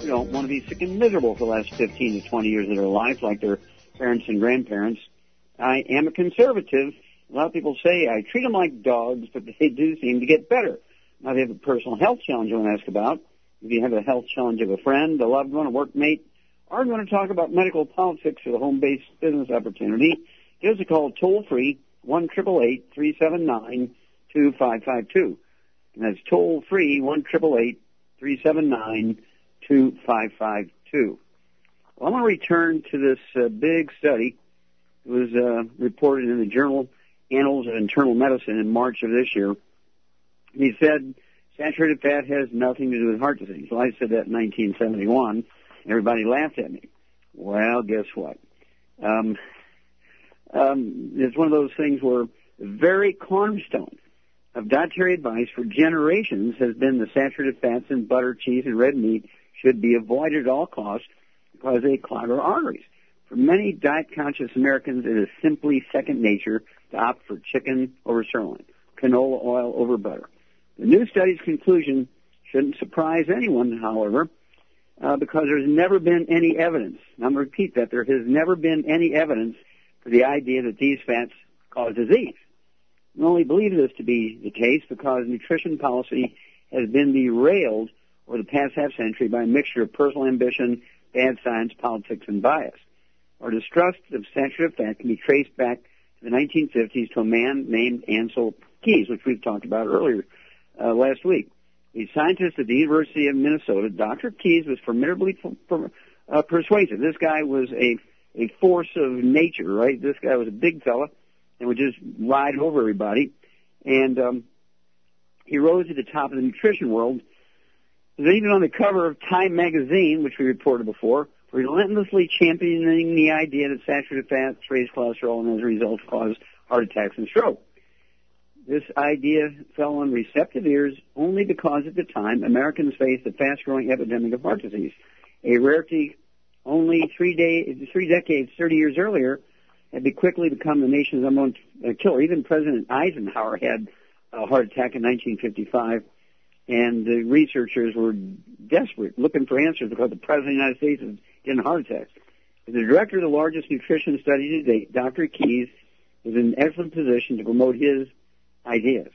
who don't want to be sick and miserable for the last 15 to 20 years of their life like their parents and grandparents. I am a conservative. A lot of people say I treat them like dogs, but they do seem to get better. Now, if you have a personal health challenge you want to ask about, if you have a health challenge of a friend, a loved one, a workmate, or you want to talk about medical politics or the home-based business opportunity, give us a call toll-free, 1 379 2552 And that's toll-free, 1 379 2552 Well, I'm going to return to this uh, big study. It was uh, reported in the journal Annals of Internal Medicine in March of this year. He said saturated fat has nothing to do with heart disease. Well, I said that in 1971. Everybody laughed at me. Well, guess what? Um, um, it's one of those things where the very cornerstone of dietary advice for generations has been the saturated fats in butter, cheese, and red meat should be avoided at all costs because they clog our arteries. For many diet-conscious Americans, it is simply second nature to opt for chicken over sirloin, canola oil over butter. The new study's conclusion shouldn't surprise anyone, however, uh, because there's never been any evidence. I'm going to repeat that. There has never been any evidence for the idea that these fats cause disease. We only believe this to be the case because nutrition policy has been derailed over the past half century by a mixture of personal ambition, bad science, politics, and bias. Our distrust of saturated fat can be traced back to the 1950s to a man named Ancel Keys, which we've talked about earlier uh, last week. A scientist at the University of Minnesota, Dr. Keys, was formidably uh, persuasive. This guy was a a force of nature, right? This guy was a big fella and would just ride over everybody. And um, he rose to the top of the nutrition world. Was even on the cover of Time magazine, which we reported before, relentlessly championing the idea that saturated fats raise cholesterol and as a result cause heart attacks and stroke. This idea fell on receptive ears only because at the time Americans faced a fast-growing epidemic of heart disease, a rarity only three, day, three decades, 30 years earlier had quickly become the nation's number one killer. Even President Eisenhower had a heart attack in 1955, and the researchers were desperate, looking for answers because the President of the United States was getting heart attacks. As the director of the largest nutrition study to date, Dr. Keys was in an excellent position to promote his ideas.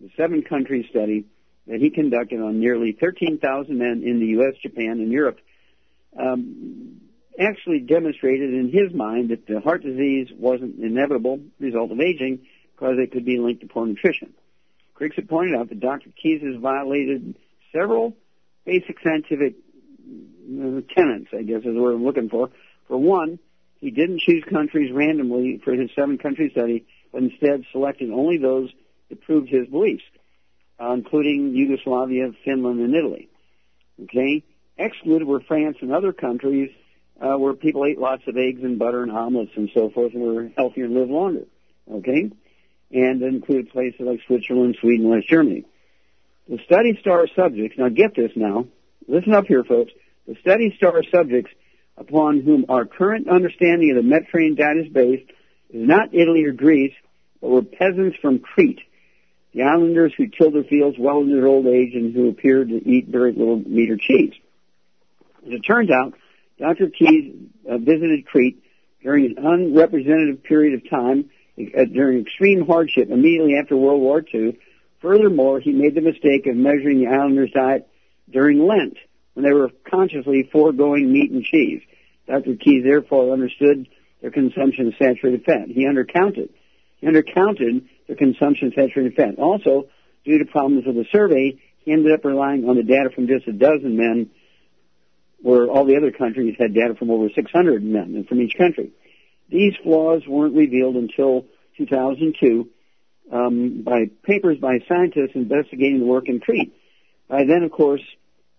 The seven country study that he conducted on nearly 13,000 men in the U.S., Japan, and Europe um, actually demonstrated in his mind that the heart disease wasn't an inevitable result of aging because it could be linked to poor nutrition. Have pointed out that Dr. Keys has violated several basic scientific uh, tenets, I guess is word I'm looking for. For one, he didn't choose countries randomly for his seven country study, but instead selected only those that proved his beliefs, uh, including Yugoslavia, Finland, and Italy. Okay? Excluded were France and other countries uh, where people ate lots of eggs and butter and omelets and so forth and were healthier and lived longer. Okay? And include places like Switzerland, Sweden, West Germany. The study star subjects, now get this now, listen up here folks, the study star subjects upon whom our current understanding of the Mediterranean diet is based is not Italy or Greece, but were peasants from Crete the islanders who tilled their fields well into their old age and who appeared to eat very little meat or cheese. As it turns out, Dr. Keys uh, visited Crete during an unrepresentative period of time Uh, during extreme hardship immediately after World War II. Furthermore, he made the mistake of measuring the islanders' diet during Lent when they were consciously foregoing meat and cheese. Dr. Key therefore understood their consumption of saturated fat. He undercounted. He undercounted their consumption of saturated fat. Also, due to problems with the survey, he ended up relying on the data from just a dozen men, where all the other countries had data from over 600 men from each country. These flaws weren't revealed until 2002 um, by papers by scientists investigating the work in Crete. By then, of course,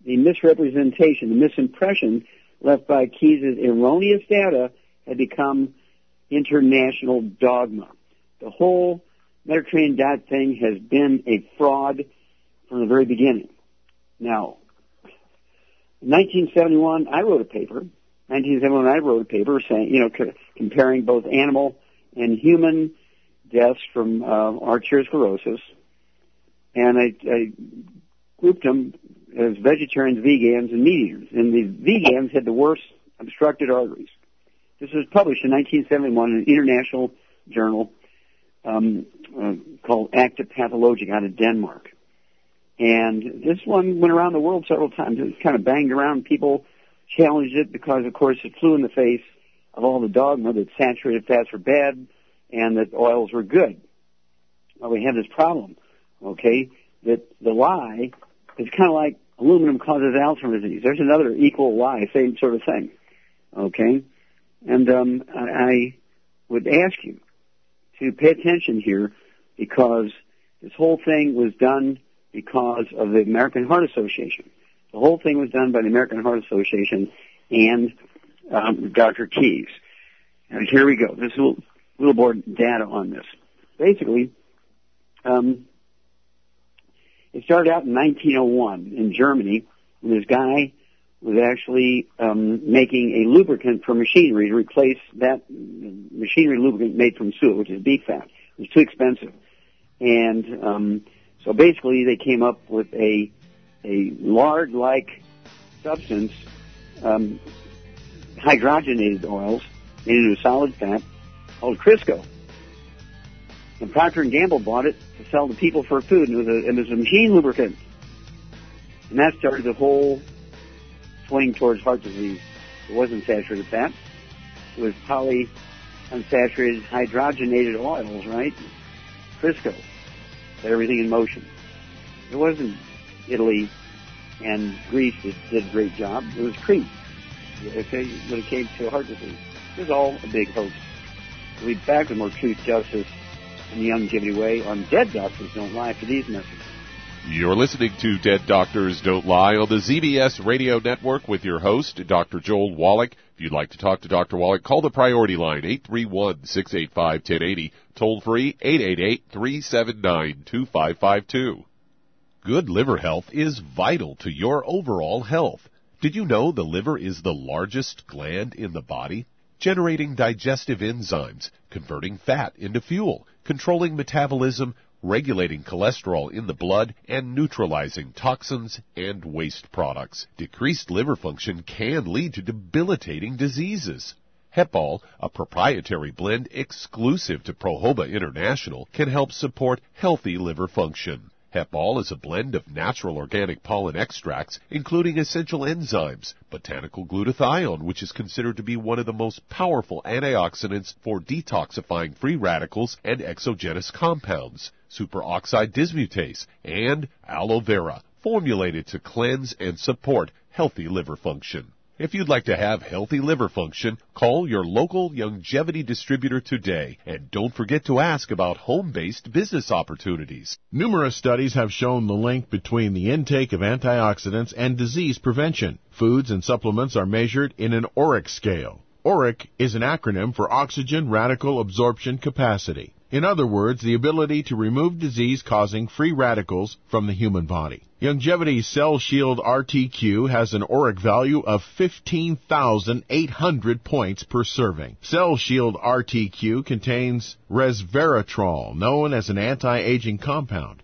the misrepresentation, the misimpression left by Keys' erroneous data had become international dogma. The whole Mediterranean diet thing has been a fraud from the very beginning. Now, in 1971, I wrote a paper. 1971, I wrote a paper saying, you know, c- comparing both animal and human deaths from uh, arteriosclerosis, and I, I grouped them as vegetarians, vegans, and meat eaters. And the vegans had the worst obstructed arteries. This was published in 1971 in an international journal um, uh, called Acta Pathologica out of Denmark. And this one went around the world several times. It kind of banged around. People challenged it because, of course, it flew in the face of all the dogma that saturated fats were bad and that oils were good. Well, we have this problem, okay, that the lie is kind of like aluminum causes Alzheimer's disease. There's another equal lie, same sort of thing. Okay? And um, I would ask you to pay attention here because this whole thing was done because of the American Heart Association. The whole thing was done by the American Heart Association and um, Dr. Keys. And here we go. This is a little more data on this. Basically, um, it started out in 1901 in Germany when this guy was actually um, making a lubricant for machinery to replace that machinery lubricant made from suet, which is beef fat. It was too expensive, and um, so basically they came up with a a lard-like substance, um, hydrogenated oils made into a solid fat called Crisco. And Procter and Gamble bought it to sell to people for food, and it was a, it was a machine lubricant. And that started the whole swing towards heart disease. It wasn't saturated fat. It was polyunsaturated hydrogenated oils, right? Crisco. Everything in motion. It wasn't Italy and Greece that did a great job. It was Crete. Okay, when it came to heart disease. It was all a big hoax. We'll be back with more truth, justice, and the longevity way on Dead Doctors Don't Lie for these messages. You're listening to Dead Doctors Don't Lie on the ZBS Radio Network with your host, Dr. Joel Wallach. If you'd like to talk to Dr. Wallach, call the priority line, 831-685-1080, toll free, 888-379-2552. Good liver health is vital to your overall health. Did you know the liver is the largest gland in the body? Generating digestive enzymes, converting fat into fuel, controlling metabolism, regulating cholesterol in the blood, and neutralizing toxins and waste products. Decreased liver function can lead to debilitating diseases. Hepal, a proprietary blend exclusive to Prohoba International, can help support healthy liver function. Hepal is a blend of natural organic pollen extracts, including essential enzymes, botanical glutathione, which is considered to be one of the most powerful antioxidants for detoxifying free radicals and exogenous compounds, superoxide dismutase, and aloe vera, formulated to cleanse and support healthy liver function. If you'd like to have healthy liver function, call your local Youngevity distributor today and don't forget to ask about home-based business opportunities. Numerous studies have shown the link between the intake of antioxidants and disease prevention. Foods and supplements are measured in an ORAC scale. ORAC is an acronym for Oxygen Radical Absorption Capacity. In other words, the ability to remove disease causing free radicals from the human body. Youngevity's Cell Shield RTQ has an ORAC value of 15,800 points per serving. Cell Shield RTQ contains resveratrol, known as an anti-aging compound.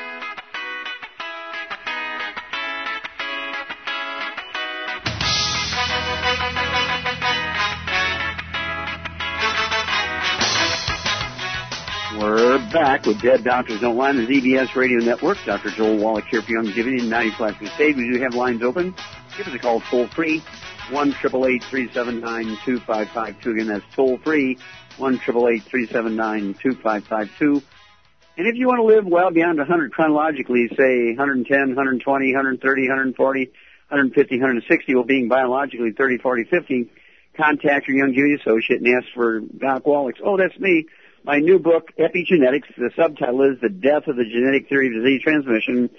Back with Dead Doctors Don't Lie on the ZBS Radio Network. Dr. Joel Wallach here for Youngevity in 90 Flat Crusade. We do have lines open. Give us a call toll free, 1 379 2552. Again, that's toll free, 1 379 2552. And if you want to live well beyond 100 chronologically, say 110, 120, 130, 140, 150, 160, well being biologically 30, 40, 50, contact your Youngevity associate and ask for Doc Wallach. Oh, that's me my new book, Epigenetics. The subtitle is The Death of the Genetic Theory of Disease Transmission,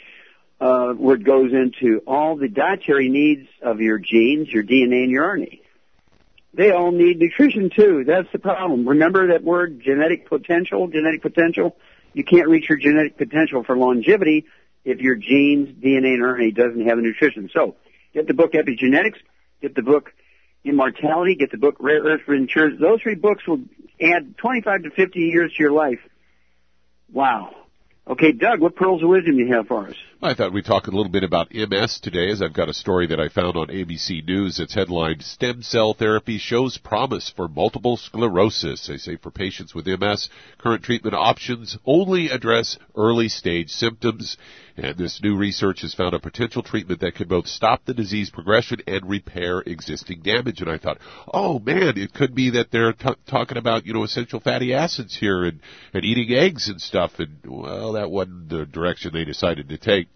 uh, where it goes into all the dietary needs of your genes, your DNA, and your RNA. They all need nutrition too. That's the problem. Remember that word genetic potential, genetic potential? You can't reach your genetic potential for longevity if your genes, DNA, and RNA doesn't have the nutrition. So, get the book Epigenetics, get the book Immortality, get the book Rare Earth Insurance. Those three books will add 25 to 50 years to your life. Wow. Okay, Doug, what pearls of wisdom do you have for us? I thought we'd talk a little bit about MS today, as I've got a story that I found on ABC News. It's headlined, Stem Cell Therapy Shows Promise for Multiple Sclerosis. They say for patients with MS, current treatment options only address early stage symptoms. And this new research has found a potential treatment that could both stop the disease progression and repair existing damage. And I thought, oh man, it could be that they're t- talking about, you know, essential fatty acids here and, and eating eggs and stuff. And well, that wasn't the direction they decided to take.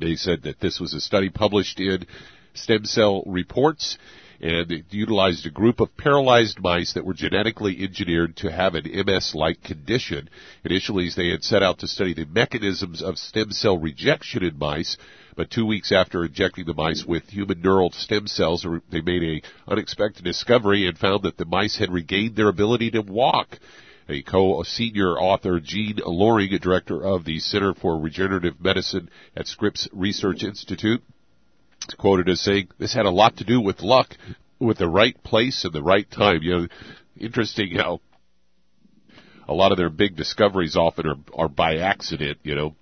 They said that this was a study published in Stem Cell Reports and it utilized a group of paralyzed mice that were genetically engineered to have an MS-like condition. Initially, they had set out to study the mechanisms of stem cell rejection in mice, but two weeks after injecting the mice with human neural stem cells, they made an unexpected discovery and found that the mice had regained their ability to walk. A co-senior author, Jeanne Loring, director of the Center for Regenerative Medicine at Scripps Research Institute, is quoted as saying, this had a lot to do with luck, with the right place and the right time. You know, interesting how a lot of their big discoveries often are, are by accident, you know.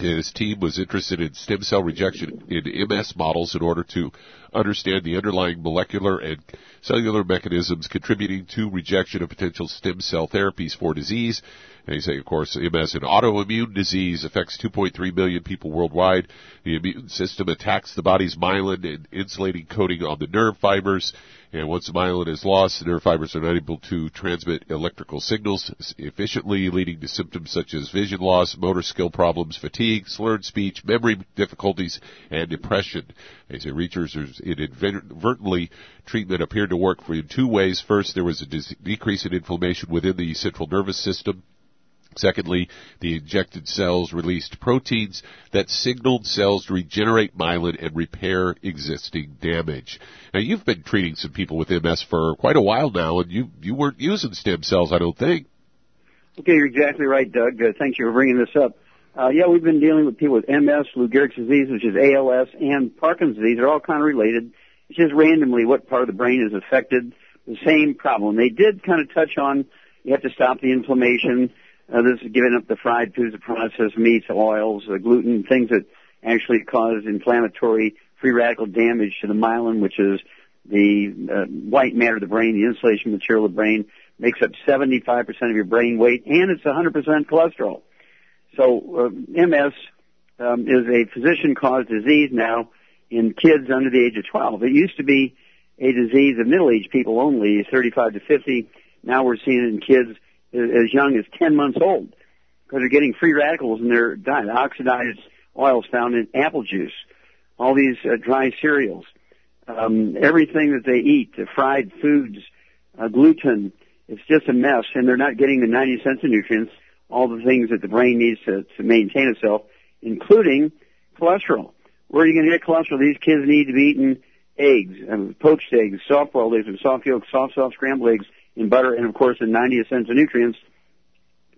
His team was interested in stem cell rejection in MS models in order to understand the underlying molecular and cellular mechanisms contributing to rejection of potential stem cell therapies for disease. And they say, of course, MS, an autoimmune disease, affects 2.3 million people worldwide. The immune system attacks the body's myelin and insulating coating on the nerve fibers. And once the myelin is lost, the nerve fibers are not able to transmit electrical signals efficiently, leading to symptoms such as vision loss, motor skill problems, fatigue, slurred speech, memory difficulties, and depression. They say researchers inadvertently treatment appeared to work for in two ways. First, there was a decrease in inflammation within the central nervous system. Secondly, the injected cells released proteins that signaled cells to regenerate myelin and repair existing damage. Now, you've been treating some people with MS for quite a while now, and you you weren't using stem cells, I don't think. Okay, you're exactly right, Doug. Uh, thank you for bringing this up. Uh, yeah, we've been dealing with people with MS, Lou Gehrig's disease, which is ALS, and Parkinson's disease. They're all kind of related. It's just randomly what part of the brain is affected. The same problem. They did kind of touch on you have to stop the inflammation. Uh, this is giving up the fried foods, the processed meats, oils, the gluten, things that actually cause inflammatory free radical damage to the myelin, which is the uh, white matter of the brain, the insulation material of the brain, makes up 75% of your brain weight, and it's 100% cholesterol. So uh, MS um, is a physician-caused disease now in kids under the age of 12. It used to be a disease of middle-aged people only, 35 to 50. Now we're seeing it in kids as young as 10 months old because they're getting free radicals in their diet, oxidized oils found in apple juice, all these uh, dry cereals, um, everything that they eat, the fried foods, uh, gluten. It's just a mess, and they're not getting the 90 essential nutrients, all the things that the brain needs to, to maintain itself, including cholesterol. Where are you going to get cholesterol? These kids need to be eating eggs, um, poached eggs, soft-boiled eggs, and soft yolk, soft, soft scrambled eggs, in butter and of course in 90 cents of nutrients.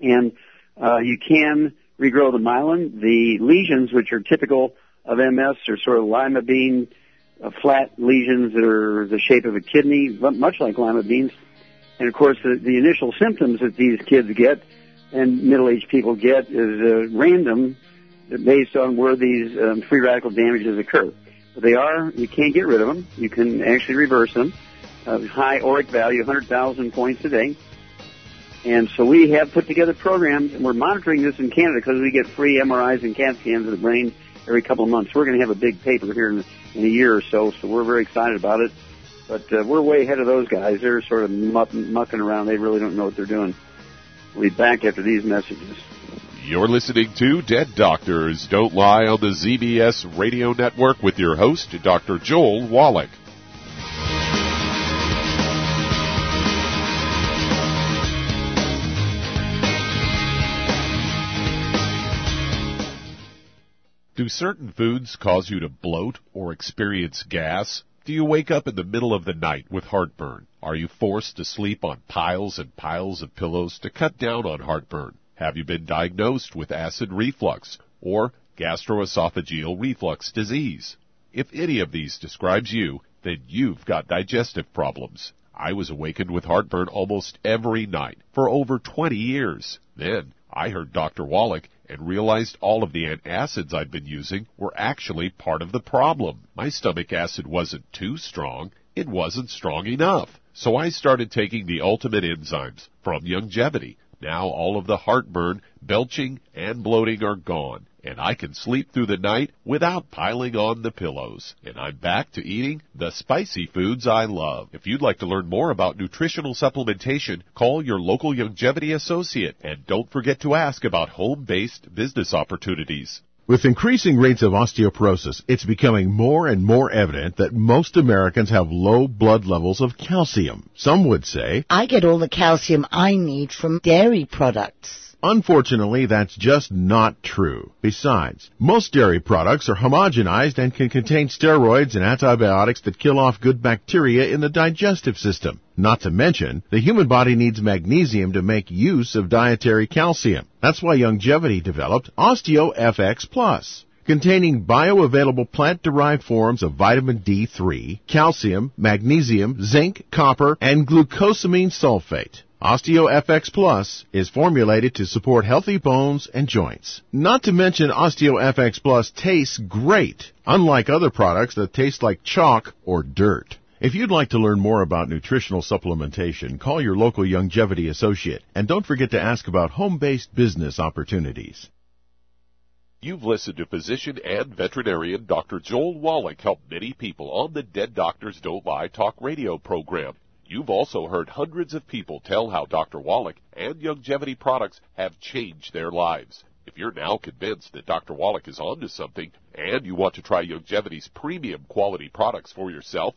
And uh, you can regrow the myelin. The lesions, which are typical of MS, are sort of lima bean uh, flat lesions that are the shape of a kidney, much like lima beans. And of course, the, the initial symptoms that these kids get and middle-aged people get is uh, random based on where these um, free radical damages occur. But they are, you can't get rid of them. You can actually reverse them. High ORAC value, 100,000 points a day. And so we have put together programs, and we're monitoring this in Canada because we get free MRIs and CAT scans of the brain every couple of months. We're going to have a big paper here in, in a year or so, so we're very excited about it. But uh, we're way ahead of those guys. They're sort of muck, mucking around. They really don't know what they're doing. We'll be back after these messages. You're listening to Dead Doctors Don't Lie on the ZBS Radio Network with your host, Dr. Joel Wallach. Do certain foods cause you to bloat or experience gas? Do you wake up in the middle of the night with heartburn? Are you forced to sleep on piles and piles of pillows to cut down on heartburn? Have you been diagnosed with acid reflux or gastroesophageal reflux disease? If any of these describes you, then you've got digestive problems. I was awakened with heartburn almost every night for over 20 years. Then I heard Dr. Wallach and realized all of the antacids I'd been using were actually part of the problem. My stomach acid wasn't too strong, it wasn't strong enough. So I started taking the ultimate enzymes from Youngevity. Now all of the heartburn, belching, and bloating are gone and I can sleep through the night without piling on the pillows. And I'm back to eating the spicy foods I love. If you'd like to learn more about nutritional supplementation, call your local Youngevity associate and don't forget to ask about home-based business opportunities. With increasing rates of osteoporosis, it's becoming more and more evident that most Americans have low blood levels of calcium. Some would say, I get all the calcium I need from dairy products. Unfortunately, that's just not true. Besides, most dairy products are homogenized and can contain steroids and antibiotics that kill off good bacteria in the digestive system. Not to mention, the human body needs magnesium to make use of dietary calcium. That's why Youngevity developed OsteoFX Plus containing bioavailable plant-derived forms of vitamin D3, calcium, magnesium, zinc, copper, and glucosamine sulfate. OsteoFX Plus is formulated to support healthy bones and joints. Not to mention OsteoFX Plus tastes great, unlike other products that taste like chalk or dirt. If you'd like to learn more about nutritional supplementation, call your local Youngevity associate and don't forget to ask about home-based business opportunities. You've listened to physician and veterinarian Dr. Joel Wallach help many people on the Dead Doctors Don't Lie talk radio program. You've also heard hundreds of people tell how Dr. Wallach and Youngevity products have changed their lives. If you're now convinced that Dr. Wallach is onto something and you want to try Youngevity's premium quality products for yourself,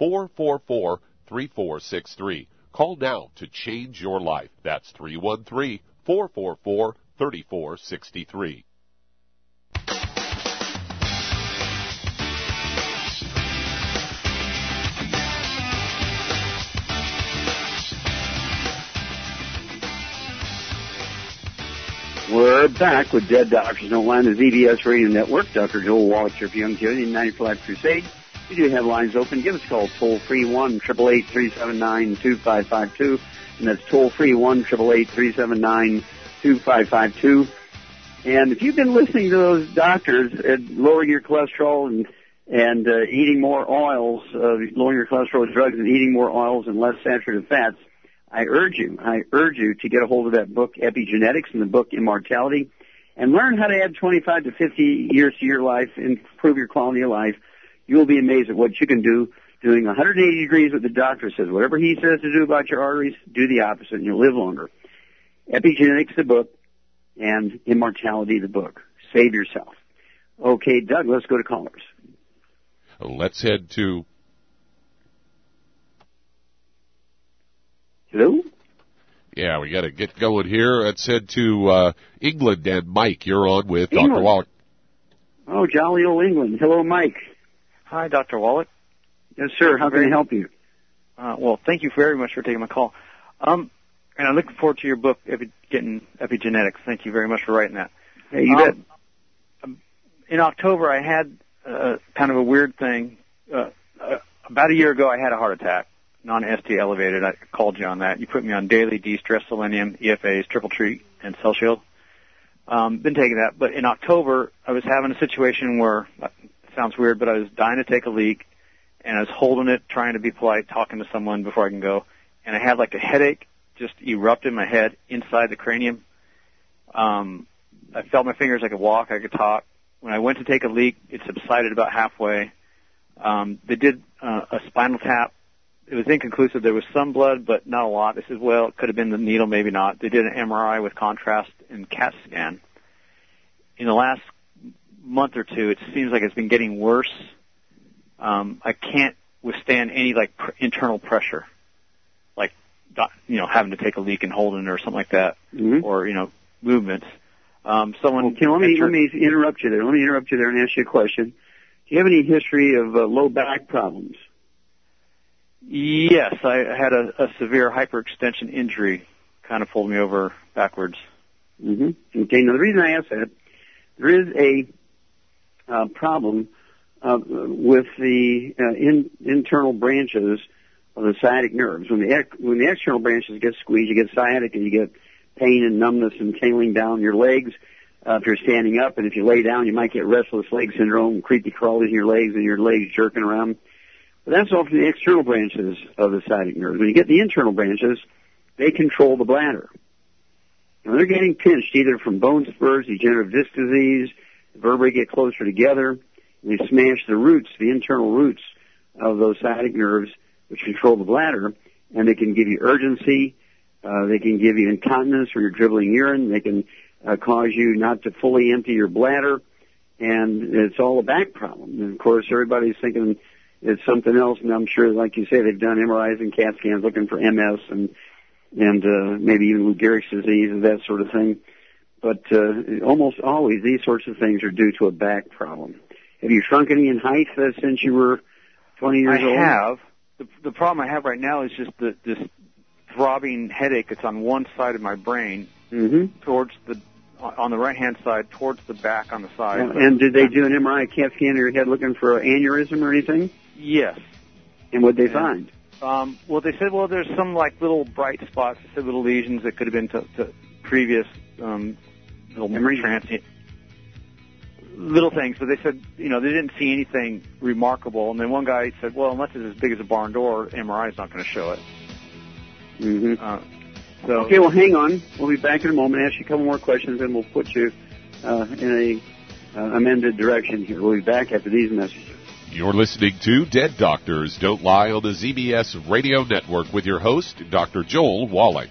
313-444-3463. Call now to change your life. That's 313-444-3463. We're back with Dead Doctors Don't Lie, the ZBS Radio Network. Dr. Joel Wallach here for Youngevity, 95 Crusade. We do have lines open. Give us a call, toll free 1 And that's toll free 1 And if you've been listening to those doctors at lowering your cholesterol and and uh, eating more oils, uh, lowering your cholesterol drugs and eating more oils and less saturated fats, I urge you, I urge you to get a hold of that book, Epigenetics, and the book, Immortality, and learn how to add 25 to 50 years to your life, improve your quality of life you'll be amazed at what you can do doing 180 degrees what the doctor says. Whatever he says to do about your arteries, do the opposite and you'll live longer. Epigenetics, the book, and Immortality, the book. Save yourself. Okay, Doug, let's go to callers. Let's head to. Hello? Yeah, we got to get going here. Let's head to uh, England and Mike. You're on with England. Dr. Wallach. Oh, jolly old England. Hello, Mike. Hi, Dr. Wallach. Yes, sir. How can I help you? Uh, well, thank you very much for taking my call. Um, and I'm looking forward to your book, Epi- Getting Epigenetics. Thank you very much for writing that. Hey, you Um, bet. In October, I had uh, kind of a weird thing. Uh, uh, about a year ago, I had a heart attack, non-ST elevated. I called you on that. You put me on daily de-stress selenium, EFAs, triple treat, and cell shield. Um, been taking that, but in October, I was having a situation where sounds weird, but I was dying to take a leak, and I was holding it, trying to be polite, talking to someone before I can go, and I had like a headache just erupt in my head inside the cranium. Um, I felt my fingers. I could walk. I could talk. When I went to take a leak, it subsided about halfway. Um, they did uh, a spinal tap. It was inconclusive. There was some blood, but not a lot. They said, well, it could have been the needle, maybe not. They did an MRI with contrast and CAT scan. In the last month or two, it seems like it's been getting worse. Um, I can't withstand any like pr- internal pressure, like you know having to take a leak and holding it or something like that, Mhm. or you know movements. Um, someone Okay, let me entered- let me interrupt you there. Let me interrupt you there and ask you a question. Do you have any history of uh, low back problems? Yes, I had a, a severe hyperextension injury, kind of pulled me over backwards. hmm Okay. Now the reason I ask that, there is a uh, problem uh, with the uh, in, internal branches of the sciatic nerves. When the when the external branches get squeezed, you get sciatic and you get pain and numbness and tingling down your legs. Uh, if you're standing up, and if you lay down, you might get restless leg syndrome, creepy crawlies in your legs, and your legs jerking around. But that's all from the external branches of the sciatic nerves. When you get the internal branches, they control the bladder. And they're getting pinched either from bone spurs, degenerative disc disease, the vertebrae get closer together, they smash the roots, the internal roots of those sciatic nerves, which control the bladder, and they can give you urgency, uh, they can give you incontinence or you're dribbling urine, they can uh, cause you not to fully empty your bladder, and it's all a back problem. And of course, everybody's thinking it's something else, and I'm sure, like you say, they've done MRIs and CAT scans looking for MS and and uh, maybe even Lou Gehrig's disease and that sort of thing. But uh, almost always these sorts of things are due to a back problem. Have you shrunk any in height uh, since you were 20 years I old? I have. The, the problem I have right now is just the, this throbbing headache that's on one side of my brain Mm-hmm. towards the on the right hand side towards the back on the side. And did they do an MRI a CAT scan of your head looking for an aneurysm or anything? Yes. And what did they Yeah. find? Um, well, they said, well, there's some like little bright spots. They said little lesions that could have been to, to previous um, little Hemorrhage? transient little things. But they said, you know, they didn't see anything remarkable. And then one guy said, well, unless it's as big as a barn door, MRI is not going to show it. Mm-hmm. Uh, so Okay, well, hang on. We'll be back in a moment. Ask you a couple more questions, and we'll put you uh, in a uh, amended direction here. We'll be back after these messages. You're listening to Dead Doctors Don't Lie on the ZBS Radio Network with your host, Dr. Joel Wallach.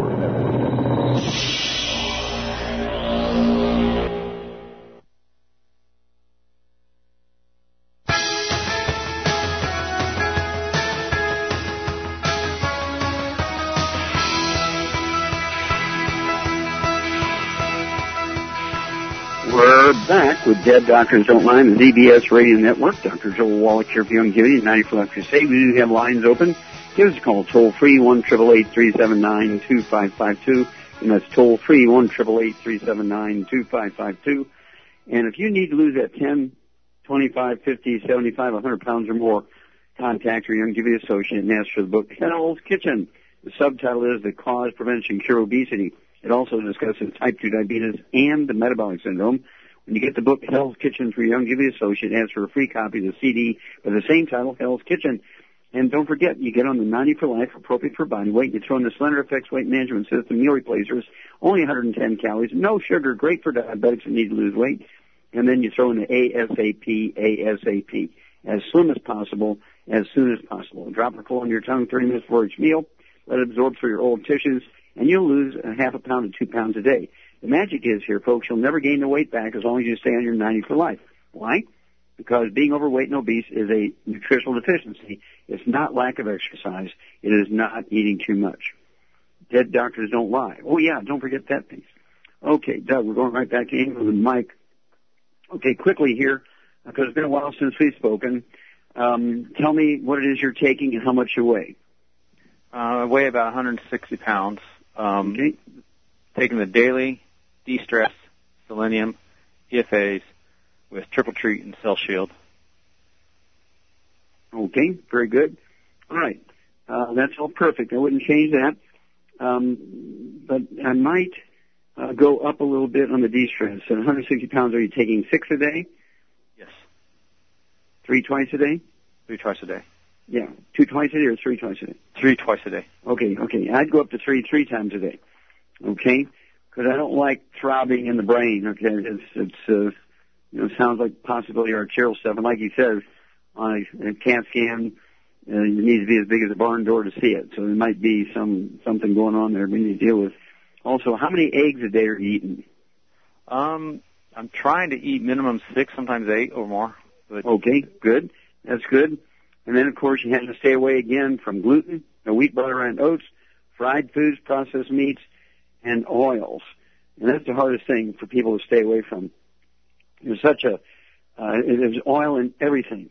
With Dead Doctors Don't Lie, the ZBS Radio Network. Dr. Joel Wallach here for Youngevity, 94 Left Crusade. We do have lines open. Give us a call toll free, 1 379 2552. And that's toll free, 1 379 2552. And if you need to lose that 10, 25, 50, 75, 100 pounds or more, contact your Youngevity associate and ask for the book Hell's Kitchen. The subtitle is The Cause, Prevention, Cure Obesity. It also discusses type 2 diabetes and the metabolic syndrome. When you get the book Hell's Kitchen for your Youngevity associate, ask for a free copy of the CD by the same title, Hell's Kitchen. And don't forget, you get on the 90 for life, appropriate for body weight. You throw in the Slender FX weight management system, meal replacers, only 110 calories, no sugar, great for diabetics that need to lose weight. And then you throw in the ASAP, ASAP, as slim as possible, as soon as possible. Drop a on your tongue 30 minutes before each meal. Let it absorb through your old tissues, and you'll lose a half a pound to two pounds a day. The magic is here, folks, you'll never gain the weight back as long as you stay on your 90 for life. Why? Because being overweight and obese is a nutritional deficiency. It's not lack of exercise. It is not eating too much. Dead doctors don't lie. Oh yeah, don't forget that piece. Okay, Doug, we're going right back to England with Mike. Okay, quickly here, because it's been a while since we've spoken. Um, tell me what it is you're taking and how much you weigh. Uh, I weigh about 160 pounds. Um, Okay. Taking the daily de-stress, selenium, EFAs with triple treat and cell shield. Okay, very good. All right, uh, that's all perfect. I wouldn't change that, um, but I might uh, go up a little bit on the de-stress. At 160 pounds, are you taking six a day, Yes. three twice a day? Three twice a day. Yeah, two twice a day or three twice a day? Three twice a day. Okay, okay. I'd go up to three, three times a day. Okay, because I don't like throbbing in the brain. Okay, it's it's uh, you know sounds like possibility arterial stuff, and like he says on a, a CAT scan, uh, it needs to be as big as a barn door to see it. So there might be some something going on there we need to deal with. Also, how many eggs a day are you eating? Um, I'm trying to eat minimum six, sometimes eight or more. But Okay, good. That's good. And then, of course, you have to stay away again from gluten, wheat, butter, and oats, fried foods, processed meats, and oils. And that's the hardest thing for people to stay away from. There's such a, uh, there's oil in everything.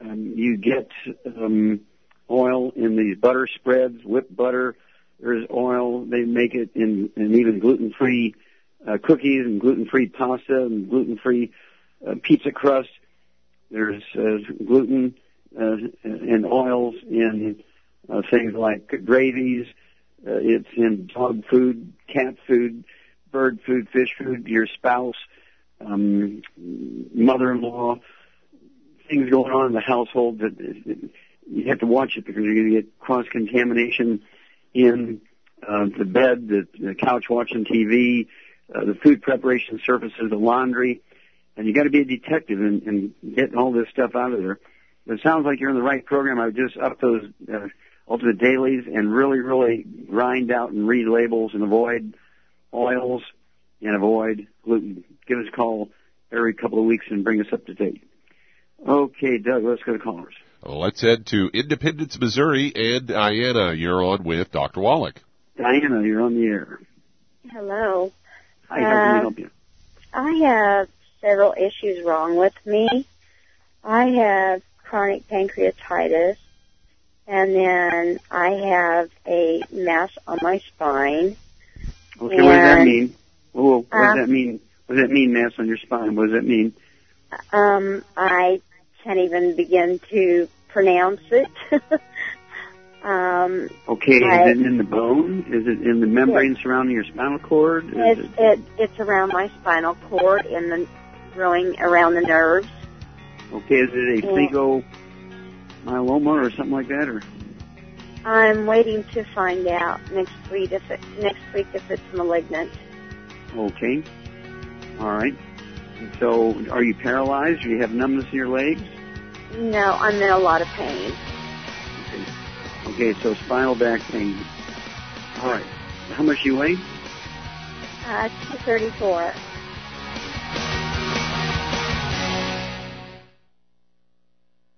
Um, you get um, oil in these butter spreads, whipped butter. There's oil. They make it in, in even gluten-free uh, cookies and gluten-free pasta and gluten-free uh, pizza crust. There's uh, gluten uh, and oils in uh, things like gravies. Uh, it's in dog food, cat food, bird food, fish food. Your spouse, um, mother-in-law, things going on in the household that you have to watch it because you're going to get cross contamination in uh, the bed, the, the couch watching TV, uh, the food preparation surfaces, the laundry, and you got to be a detective and, and get all this stuff out of there. It sounds like you're in the right program. I would just up those uh, ultimate dailies and really, really grind out and read labels and avoid oils and avoid gluten. Give us a call every couple of weeks and bring us up to date. Okay, Doug, let's go to callers. Let's head to Independence, Missouri, and Diana, you're on with Dr. Wallach. Diana, you're on the air. Hello. Hi, how can we help you? Uh, I have several issues wrong with me. I have chronic pancreatitis, and then I have a mass on my spine. Okay, what does that mean? Whoa, what does Uh, that mean? What does that mean, mass on your spine? What does that mean? Um, I can't even begin to pronounce it. um, Okay, I- is it in the bone? Is it in the membrane surrounding your spinal cord? Is it's it, it, it's around my spinal cord and the growing around the nerves. okay, is it a myeloma or something like that? Or I'm waiting to find out next week if it, next week if it's malignant. okay, all right. So, are you paralyzed? Do you have numbness in your legs? No, I'm in a lot of pain. Okay, so spinal back pain. All right. How much you weigh? Uh, 234.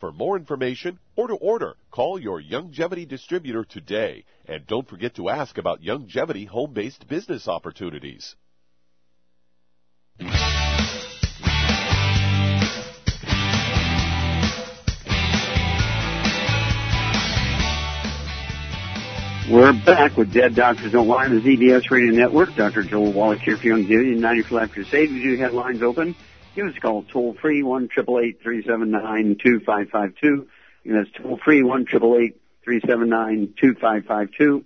For more information or to order, call your Youngevity distributor today. And don't forget to ask about Youngevity home based business opportunities. We're back with Dead Doctors Don't Lie on the ZBS Radio Network. Dr. Joel Wallach here for Youngevity and 90 for Life Crusade. We do have lines open. Give us a call toll free one triple eight three seven nine two five five two. And that's toll free one triple eight three seven nine two five five two.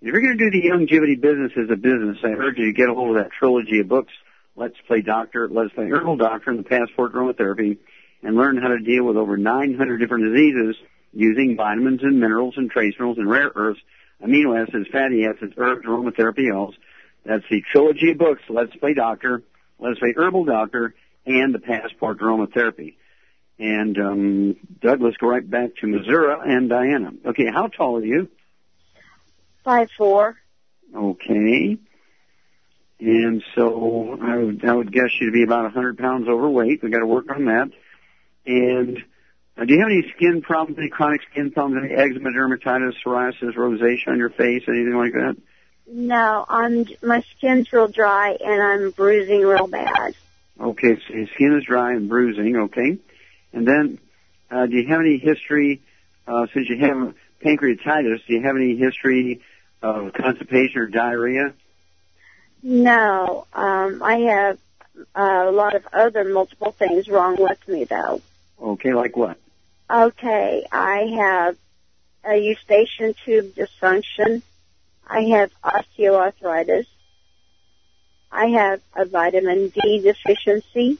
If you're going to do the Youngevity business as a business, I urge you to get a hold of that trilogy of books. Let's Play Doctor, Let's Play Herbal Doctor, and the Passport Aromatherapy, and learn how to deal with over 900 different diseases using vitamins and minerals and trace minerals and rare earths amino acids, fatty acids, herbs, aromatherapy oils. That's the trilogy of books, Let's Play Doctor, Let's Play Herbal Doctor, and the Passport Aromatherapy. And um, Doug, let's go right back to Missouri and Diana. Okay, how tall are you? Five four. Okay. And so I would, I would guess you to be about a 100 pounds overweight. we got to work on that. And uh, do you have any skin problems, any chronic skin problems, any eczema, dermatitis, psoriasis, rosacea on your face, anything like that? No, I'm my skin's real dry and I'm bruising real bad. Okay, so your skin is dry and bruising. Okay, and then uh, do you have any history? Uh, since you have pancreatitis, do you have any history of constipation or diarrhea? No, um, I have uh, a lot of other multiple things wrong with me though. Okay, like what? Okay, I have a eustachian tube dysfunction. I have osteoarthritis. I have a vitamin D deficiency.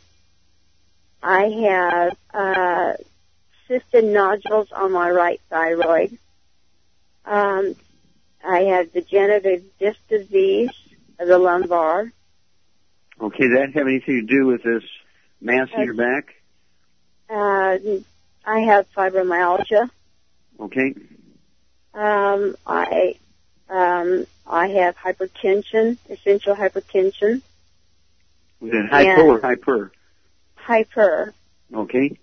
I have uh, cystic nodules on my right thyroid. Um, I have degenerative disc disease of the lumbar. Okay, does that have anything to do with this mass in your back? Uh, I have fibromyalgia. Okay. Um, I um, I have hypertension, essential hypertension, it hypo or hyper? hyper, Okay.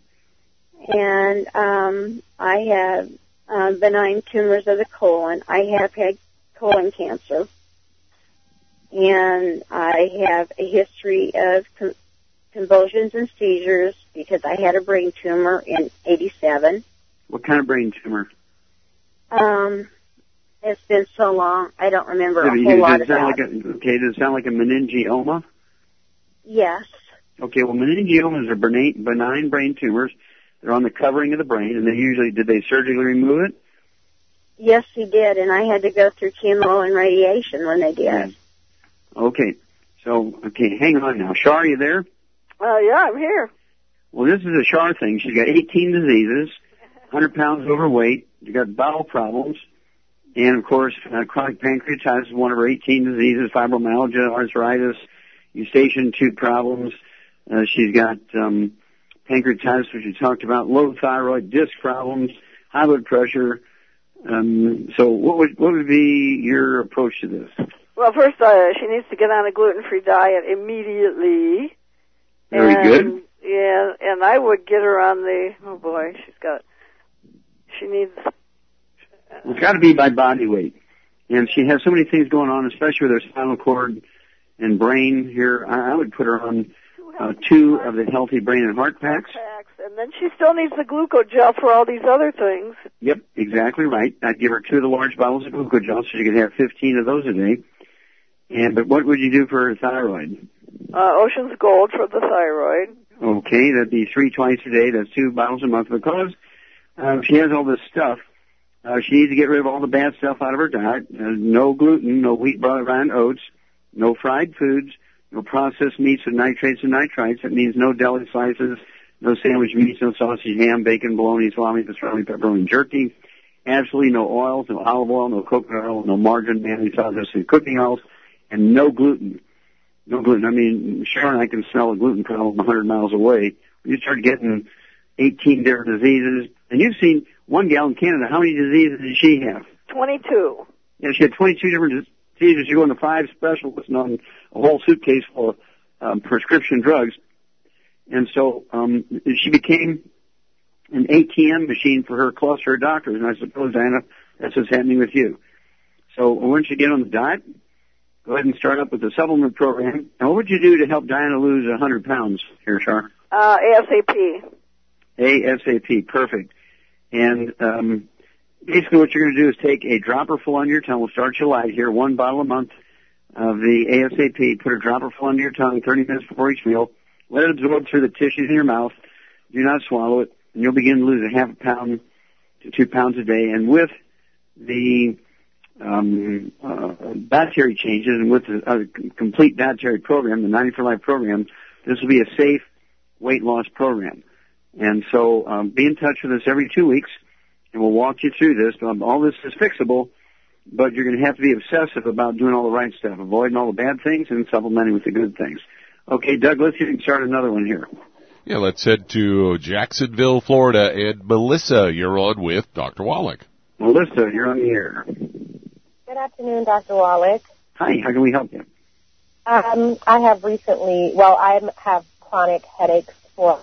and um, I have um, benign tumors of the colon. I have had colon cancer, and I have a history of con- convulsions and seizures because I had a brain tumor in '87. What kind of brain tumor? Um, it's been so long, I don't remember a Does whole lot it sound about like a, okay, does it sound like a meningioma? Yes. Okay, well, meningiomas are benign, benign brain tumors. They're on the covering of the brain, and they usually, did they surgically remove it? Yes, he did, and I had to go through chemo and radiation when they did. Okay, so, okay, hang on now. Shar, are you there? Uh, yeah, I'm here. Well, this is a Shar thing. She's got 18 diseases, 100 pounds overweight, you got bowel problems, and of course, uh, chronic pancreatitis is one of her 18 diseases, fibromyalgia, arthritis, eustachian tube problems. Uh, she's got um, pancreatitis, which we talked about, low thyroid, disc problems, high blood pressure. Um, so, what would what would be your approach to this? Well, first, uh, she needs to get on a gluten-free diet immediately. Very and, good. Yeah, and I would get her on the. Oh boy, she's got. She needs. It's got to be by body weight. And she has so many things going on, especially with her spinal cord and brain here. I, I would put her on uh, two of the healthy brain and heart packs. packs, and then she still needs the glucogel for all these other things. Yep, exactly right. I'd give her two of the large bottles of glucogel so she could have 15 of those a day. And, but what would you do for her thyroid? Uh, Ocean's Gold for the thyroid. Okay, that'd be three twice a day. That's two bottles a month because uh, she has all this stuff. Uh, she needs to get rid of all the bad stuff out of her diet. Uh, no gluten, no wheat, barley, rye, and oats, no fried foods, no processed meats with nitrates and nitrites. That means no deli slices, no sandwich meats, no sausage, ham, bacon, bologna, salami, pastrami, pepperoni, jerky. Absolutely no oils, no olive oil, no coconut oil, no margarine, mayonnaise, sauce, and cooking oils, and no gluten. No gluten. I mean, Sharon I can smell a gluten problem 100 miles away. You start getting 18 different diseases, and you've seen one gal in Canada, how many diseases did she have? 22. Yeah, she had 22 different diseases. She went to five specialists and on a whole suitcase full of um, prescription drugs. And so um, she became an ATM machine for her cluster of doctors. And I suppose, Diana, that's what's happening with you. So once you get on the diet, go ahead and start up with the supplement program. And what would you do to help Diana lose 100 pounds here, Char? Uh, ASAP. ASAP, perfect. And um, basically what you're going to do is take a dropper full on your tongue. We'll start light here, one bottle a month of the ASAP. Put a dropper full under your tongue 30 minutes before each meal. Let it absorb through the tissues in your mouth. Do not swallow it. And you'll begin to lose a half a pound to two pounds a day. And with the um, uh, dietary changes and with the uh, complete dietary program, the 90 for Life program, this will be a safe weight loss program. And so um, be in touch with us every two weeks, and we'll walk you through this. Um, all this is fixable, but you're going to have to be obsessive about doing all the right stuff, avoiding all the bad things, and supplementing with the good things. Okay, Doug, let's see can start another one here. Yeah, let's head to Jacksonville, Florida. And Melissa, you're on with Dr. Wallach. Melissa, you're on the air. Good afternoon, Dr. Wallach. Hi, how can we help you? Um, I have recently, well, I have chronic headaches for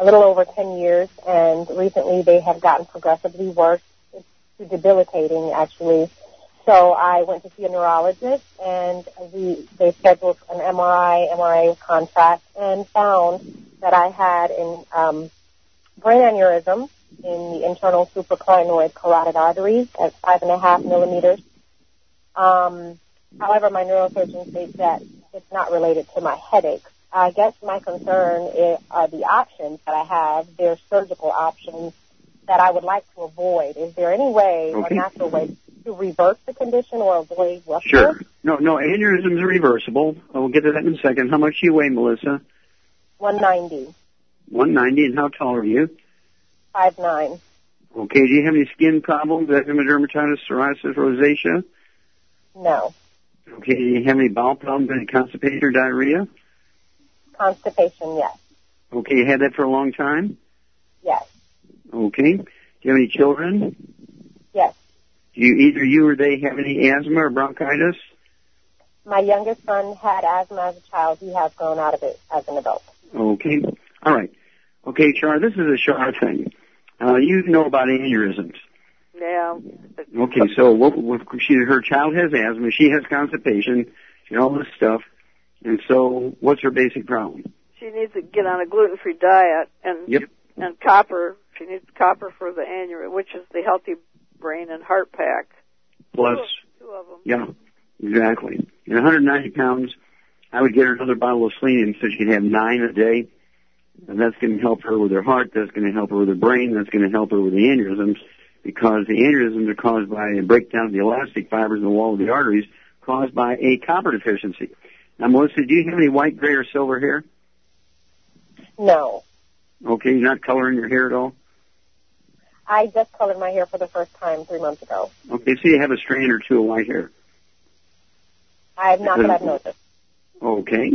a little over 10 years, and recently they have gotten progressively worse. It's debilitating, actually. So I went to see a neurologist, and we they scheduled an MRI, MRA contrast, and found that I had an um, brain aneurysm in the internal supraclinoid carotid artery at five and a half millimeters. Um, however, my neurosurgeon states that it's not related to my headaches. I guess my concern is, are the options that I have. They're surgical options that I would like to avoid. Is there any way Okay. or natural way to reverse the condition or avoid rupture? Sure. No, no, aneurysms are reversible. We'll get to that in a second. How much do you weigh, Melissa? 190, 190, and how tall are you? 5'9". Okay, do you have any skin problems, eczema, dermatitis, psoriasis, rosacea? No. Okay, do you have any bowel problems, any constipation or diarrhea? Constipation, yes. Okay, you had that for a long time? Yes. Okay. Do you have any children? Yes. Do you either you or they have any asthma or bronchitis? My youngest son had asthma as a child. He has grown out of it as an adult. Okay. All right. Okay, Char, this is a Char thing. Uh, you know about aneurysms. Yeah. Okay, so what, what she, her child has asthma, she has constipation, she has all this stuff, and so what's her basic problem? She needs to get on a gluten-free diet and Yep. and copper. She needs copper for the aneurysm, which is the healthy brain and heart pack. Plus, Two of them. yeah, exactly. And 190 pounds, I would get her another bottle of selenium so she could have nine a day. And that's going to help her with her heart. That's going to help her with her brain. That's going to help her with the aneurysms because the aneurysms are caused by a breakdown of the elastic fibers in the wall of the arteries caused by a copper deficiency. Now, Melissa, do you have any white, gray, or silver hair? No. Okay, you're not coloring your hair at all? I just colored my hair for the first time three months ago. Okay, so you have a strand or two of white hair. I have not that I've noticed. Okay.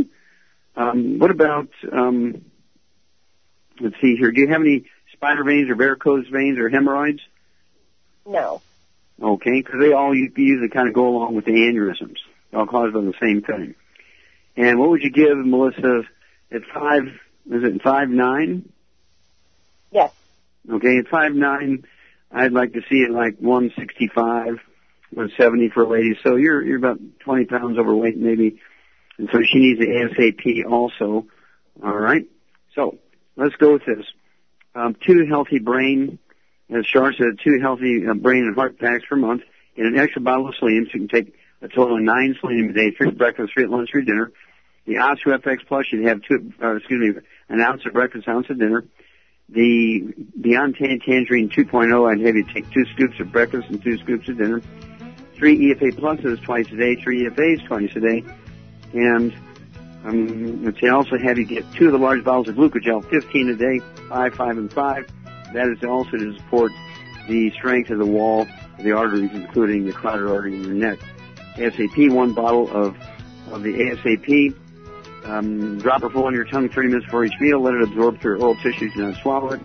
Um, what about, um, let's see here, do you have any spider veins or varicose veins or hemorrhoids? No. Okay, because they all usually kind of go along with the aneurysms. They're all caused by the same thing. And what would you give Melissa at five, is it five nine? Yes. Okay, at five nine, I'd like to see it like 165, 170 for a lady. So you're, you're about 20 pounds overweight maybe. And so she needs the ASAP also. Alright. So, let's go with this. Um, two healthy brain, as Char said, two healthy uh, brain and heart packs per month and an extra bottle of selenium so you can take a total of nine selenium a day, three breakfast, three at lunch, three dinner. The Osteo FX Plus, you'd have two, uh, excuse me, an ounce of breakfast, an ounce of dinner. The Beyond Tangy Tangerine 2.0, I'd have you take two scoops of breakfast and two scoops of dinner. Three EFA pluses twice a day, three EFAs twice a day. And um, say also have you get two of the large bottles of glucogel, 15 a day, five, five, and five. That is also to support the strength of the wall the arteries, including the carotid artery in your neck. ASAP, one bottle of, of the ASAP. Um, drop her full on your tongue 30 minutes before each meal. Let it absorb through your oral tissues. and not swallow it.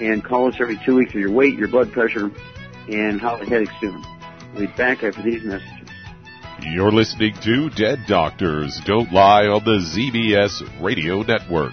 And call us every two weeks for your weight, your blood pressure, and how the headaches doing. We'll be back after these messages. You're listening to Dead Doctors Don't Lie on the ZBS Radio Network.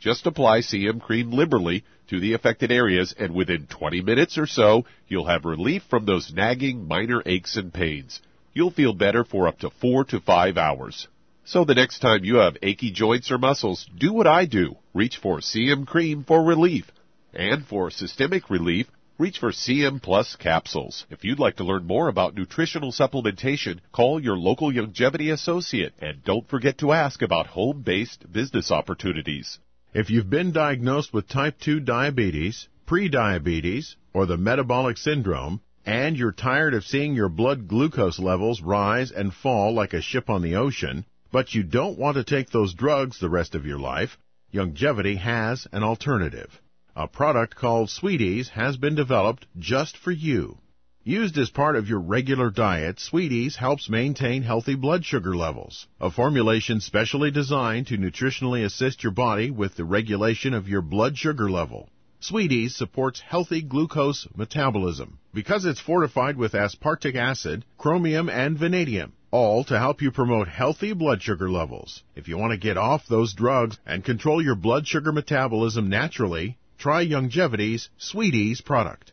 Just apply CM cream liberally to the affected areas and within 20 minutes or so, you'll have relief from those nagging minor aches and pains. You'll feel better for up to four to five hours. So the next time you have achy joints or muscles, do what I do. Reach for CM cream for relief. And for systemic relief, reach for CM Plus capsules. If you'd like to learn more about nutritional supplementation, call your local Youngevity associate and don't forget to ask about home-based business opportunities. If you've been diagnosed with type 2 diabetes, prediabetes, or the metabolic syndrome, and you're tired of seeing your blood glucose levels rise and fall like a ship on the ocean, but you don't want to take those drugs the rest of your life, Youngevity has an alternative. A product called Sweet EZE has been developed just for you. Used as part of your regular diet, Sweet EZE helps maintain healthy blood sugar levels. A formulation specially designed to nutritionally assist your body with the regulation of your blood sugar level. Sweet EZE supports healthy glucose metabolism because it's fortified with aspartic acid, chromium, and vanadium, all to help you promote healthy blood sugar levels. If you want to get off those drugs and control your blood sugar metabolism naturally, try Youngevity's Sweet EZE product.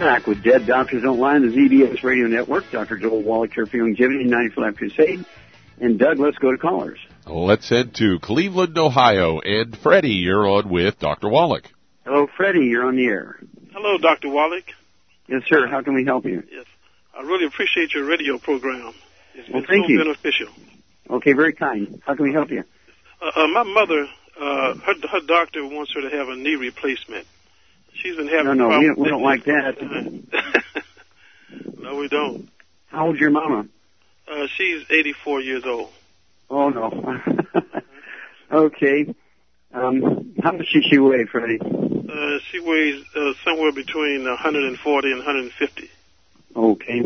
back with Dead Doctors Don't Lie on the ZBS Radio Network. Dr. Joel Wallach here for Youngevity, 95 Crusade. And Doug, let's go to callers. Let's head to Cleveland, Ohio. And Freddie, you're on with Dr. Wallach. Hello, Freddie. You're on the air. Hello, Dr. Wallach. Yes, sir. How can we help you? Yes. I really appreciate your radio program. It's Well, been thank so you. beneficial. Okay, very kind. How can we help you? Uh, uh, my mother, uh, her, her doctor wants her to have a knee replacement. She's been having No, no, we don't, we don't like that. No, we don't. How old's your mama? Uh, she's 84 years old. Oh, no. okay. Um, how much does she weigh, Freddie? Uh, she weighs uh, somewhere between 140 and 150. Okay.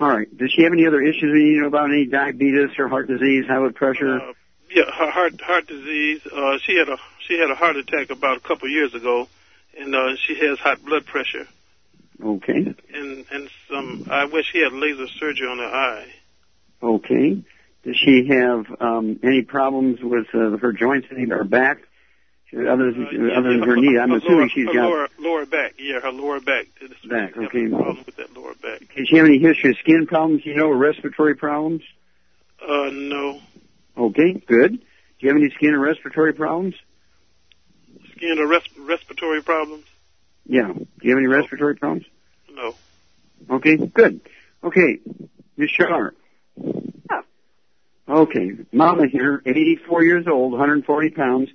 All right. Does she have any other issues we need to know about? Any diabetes or heart disease, high blood pressure? Uh, yeah, her heart heart disease. Uh, she had a she had a heart attack about a couple of years ago, and uh, she has high blood pressure. okay. And and some. I wish she had laser surgery on her eye. Okay. Does she have um, any problems with uh, her joints, any her back, other than, other than her knee? I'm her assuming lower, she's her got lower lower back. Yeah, her lower back. It's back. Okay. problem with that lower back. Does she have any history of skin problems? You know, or respiratory problems? Uh, no. Okay, good. Do you have any skin or respiratory problems? Skin or res- respiratory problems? Yeah. Do you have any respiratory problems? No. Okay, good. Okay, Miss Shar. Okay, Mama here, 84 years old, 140 pounds.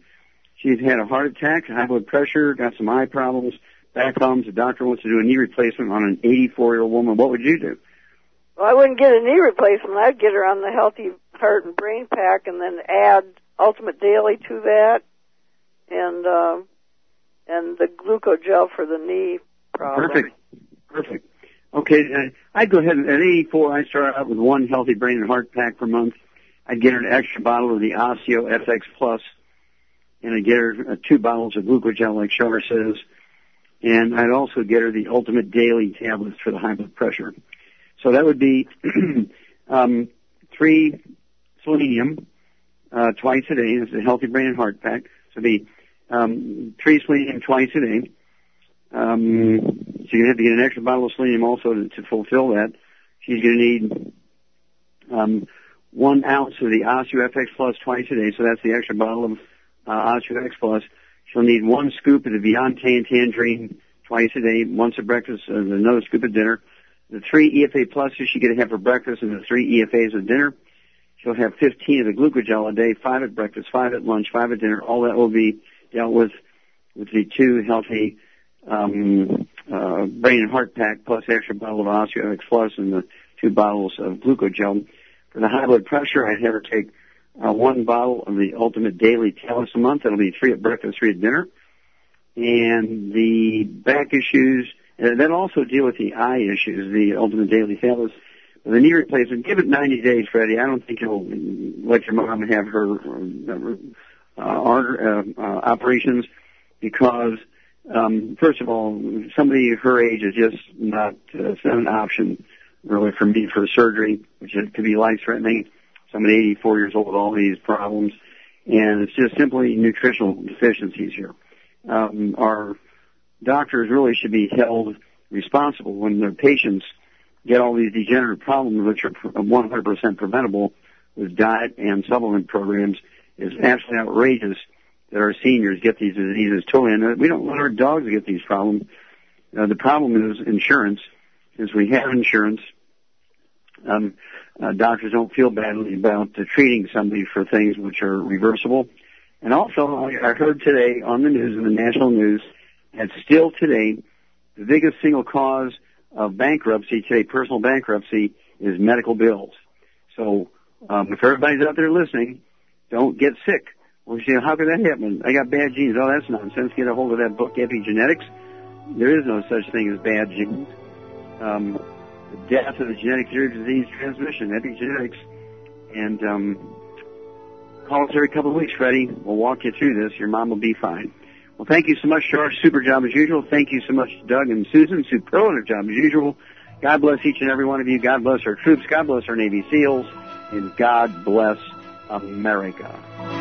She's had a heart attack, high blood pressure, got some eye problems, back problems. The doctor wants to do a knee replacement on an 84 year old woman. What would you do? Well, I wouldn't get a knee replacement. I'd get her on the Healthy Heart and Brain Pack, and then add Ultimate Daily to that, and uh, and the glucogel for the knee problem. Perfect. Perfect. Okay, uh, I'd go ahead and at 84, I'd start out with one healthy brain and heart pack per month. I'd get her an extra bottle of the Osteo FX Plus, and I'd get her uh, two bottles of glucogel like Shar says, and I'd also get her the Ultimate Daily tablets for the high blood pressure. So that would be um, three selenium uh, twice a day. It's a healthy brain and heart pack. So be um, three selenium twice a day. Um, so you're gonna have to get an extra bottle of selenium also to, to fulfill that. She's gonna need um, one ounce of the Osteo FX Plus twice a day, so that's the extra bottle of uh, Osteo FX Plus. She'll need one scoop of the Beyond Tangy Tangerine twice a day, once at breakfast, and another scoop at dinner. The three EFA pluses she's going to have for breakfast, and the three EFAs at dinner. she'll have 15 of the glucogel a day, five at breakfast, five at lunch, five at dinner. All that will be dealt with with the two healthy um, uh, brain and heart pack plus extra bottle of Osteo FX Plus and the two bottles of glucogel. For the high blood pressure, I'd have her take uh, one bottle of the Ultimate Daily Talus a month. That'll be three at breakfast, three at dinner. And the back issues, and then also deal with the eye issues, the Ultimate Daily Talus. The knee replacement, give it 90 days, Freddie. I don't think you'll let your mom have her uh, uh, uh, uh, operations because, um, first of all, somebody her age is just not, uh, an option really for me for surgery, which could be life-threatening. Somebody 84 years old with all these problems, and it's just simply nutritional deficiencies here. Um, our doctors really should be held responsible when their patients get all these degenerative problems, which are 100% preventable with diet and supplement programs. It's absolutely outrageous that our seniors get these diseases totally, and we don't let our dogs get these problems. Uh, the problem is insurance. Is we have insurance, um, uh, doctors don't feel badly about uh, treating somebody for things which are reversible. And also, I, I heard today on the news, in the national news, that still today, the biggest single cause of bankruptcy today, personal bankruptcy, is medical bills. So, um, if everybody's out there listening, don't get sick. Well, you say, how could that happen? I got bad genes. Oh, that's nonsense. Get a hold of that book, Epigenetics. There is no such thing as bad genes. Um, the death of the genetic theory of disease transmission, epigenetics. And um, call us every couple of weeks, Freddie. We'll walk you through this. Your mom will be fine. Well, thank you so much, George. Super job as usual. Thank you so much, Doug and Susan. Superlative job as usual. God bless each and every one of you. God bless our troops. God bless our Navy SEALs. And God bless America.